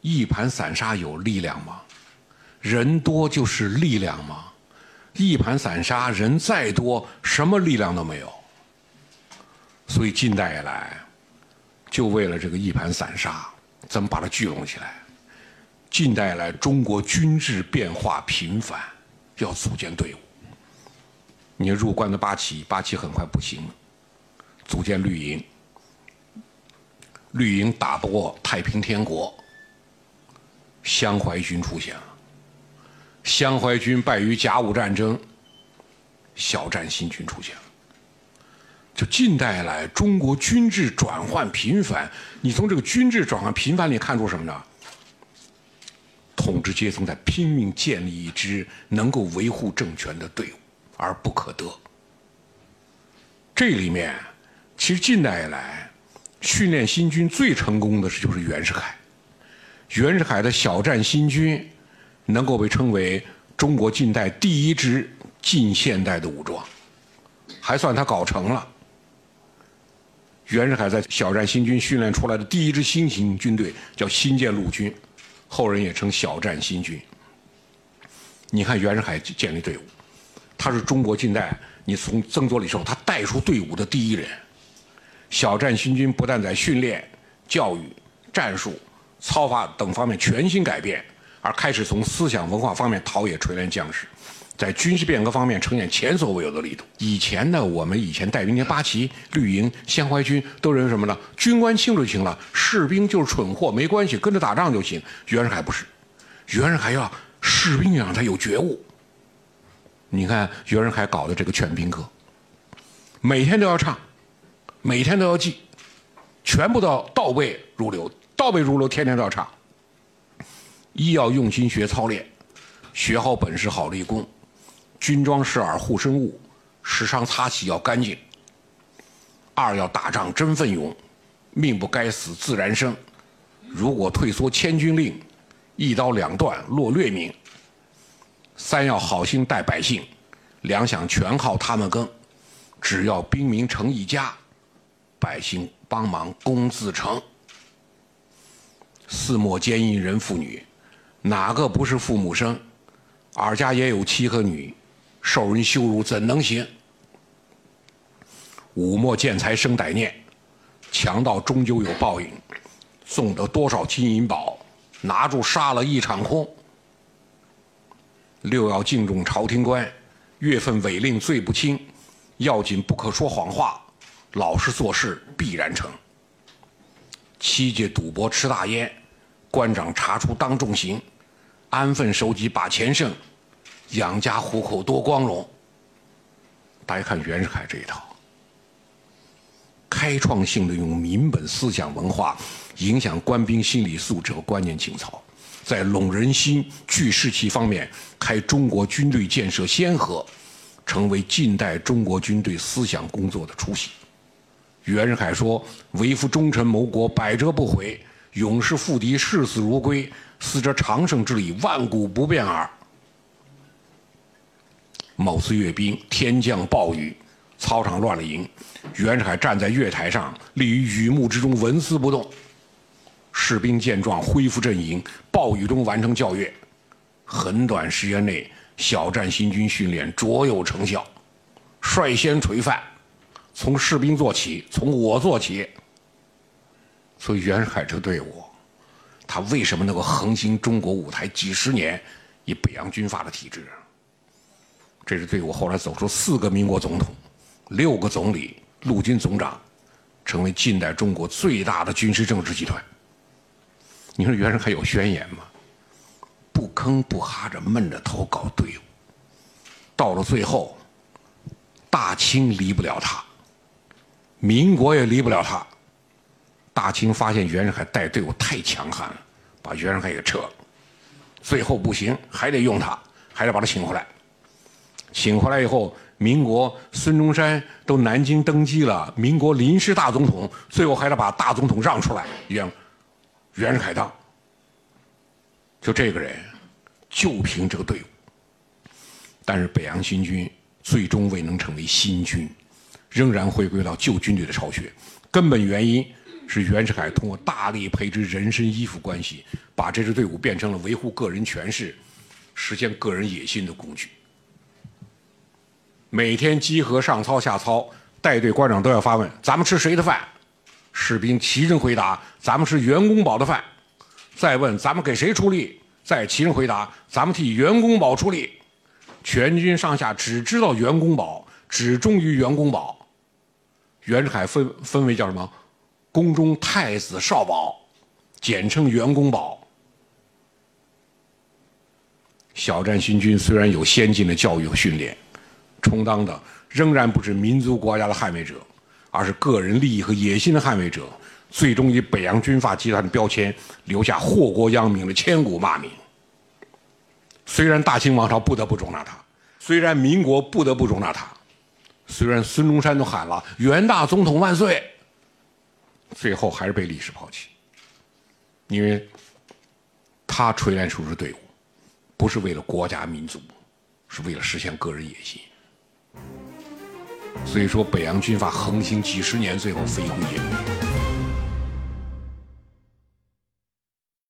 一盘散沙有力量吗？人多就是力量吗？一盘散沙，人再多，什么力量都没有。所以近代以来，就为了这个一盘散沙，怎么把它聚拢起来？近代以来，中国军制变化频繁，要组建队伍。你入关的八旗，八旗很快不行了，组建绿营。绿营打不过太平天国，湘淮军出现了。湘淮军败于甲午战争，小站新军出现了。就近代来，中国军制转换频繁。你从这个军制转换频繁里看出什么呢？统治阶层在拼命建立一支能够维护政权的队伍，而不可得。这里面，其实近代以来。训练新军最成功的是就是袁世凯，袁世凯的小站新军能够被称为中国近代第一支近现代的武装，还算他搞成了。袁世凯在小站新军训练出来的第一支新型军队叫新建陆军，后人也称小站新军。你看袁世凯建立队伍，他是中国近代你从曾左李寿他带出队伍的第一人。小站新军不但在训练、教育、战术、操法等方面全新改变，而开始从思想文化方面陶冶锤炼将士，在军事变革方面呈现前所未有的力度。以前呢，我们以前带兵连八旗、绿营、湘淮军都认为什么呢？军官清楚就行了，士兵就是蠢货，没关系，跟着打仗就行。袁世凯不是，袁世凯要士兵让他有觉悟。你看袁世凯搞的这个劝兵歌，每天都要唱。每天都要记，全部都要倒背如流，倒背如流，天天都要唱。一要用心学操练，学好本事好立功，军装饰耳护身物，时常擦洗要干净。二要打仗真奋勇，命不该死自然生，如果退缩千军令，一刀两断落劣命。三要好心待百姓，粮饷全靠他们耕，只要兵民成一家。百姓帮忙工自成，四莫奸淫人妇女，哪个不是父母生？尔家也有妻和女，受人羞辱怎能行？五莫见财生歹念，强盗终究有报应，送得多少金银宝，拿住杀了一场空。六要敬重朝廷官，月份违令罪不轻，要紧不可说谎话。老实做事必然成。七戒赌博吃大烟，官长查出当重刑，安分守己把钱剩，养家糊口多光荣。大家看袁世凯这一套，开创性的用民本思想文化影响官兵心理素质和观念情操，在拢人心、聚士气方面开中国军队建设先河，成为近代中国军队思想工作的雏形。袁世凯说：“为夫忠臣谋国，百折不回；勇士复敌，视死如归。斯则长生之理，万古不变耳。”某次阅兵，天降暴雨，操场乱了营。袁世凯站在月台上，立于雨幕之中，纹丝不动。士兵见状，恢复阵营，暴雨中完成校阅。很短时间内，小站新军训练卓有成效，率先垂范。从士兵做起，从我做起。所以袁世凯这个队伍，他为什么能够横行中国舞台几十年，以北洋军阀的体制？这支队伍后来走出四个民国总统，六个总理，陆军总长，成为近代中国最大的军事政治集团。你说袁世凯有宣言吗？不吭不哈着闷着头搞队伍，到了最后，大清离不了他。民国也离不了他。大清发现袁世凯带队伍太强悍了，把袁世凯给撤了。最后不行，还得用他，还得把他请回来。请回来以后，民国孙中山都南京登基了，民国临时大总统，最后还得把大总统让出来，让袁世凯当。就这个人，就凭这个队伍。但是北洋新军最终未能成为新军。仍然回归到旧军队的巢穴，根本原因是袁世凯通过大力培植人身依附关系，把这支队伍变成了维护个人权势、实现个人野心的工具。每天集合上操下操，带队官长都要发问：咱们吃谁的饭？士兵齐声回答：咱们吃袁公宝的饭。再问：咱们给谁出力？再齐声回答：咱们替袁公宝出力。全军上下只知道袁公宝，只忠于袁公宝。袁世凯分分为叫什么？宫中太子少保，简称袁公宝。小站新军虽然有先进的教育和训练，充当的仍然不是民族国家的捍卫者，而是个人利益和野心的捍卫者。最终以北洋军阀集团的标签，留下祸国殃民的千古骂名。虽然大清王朝不得不容纳他，虽然民国不得不容纳他，虽然孙中山都喊了“袁大总统万岁”，最后还是被历史抛弃。因为，他垂帘出的队伍，不是为了国家民族，是为了实现个人野心。所以说，北洋军阀横行几十年，最后飞灰烟灭。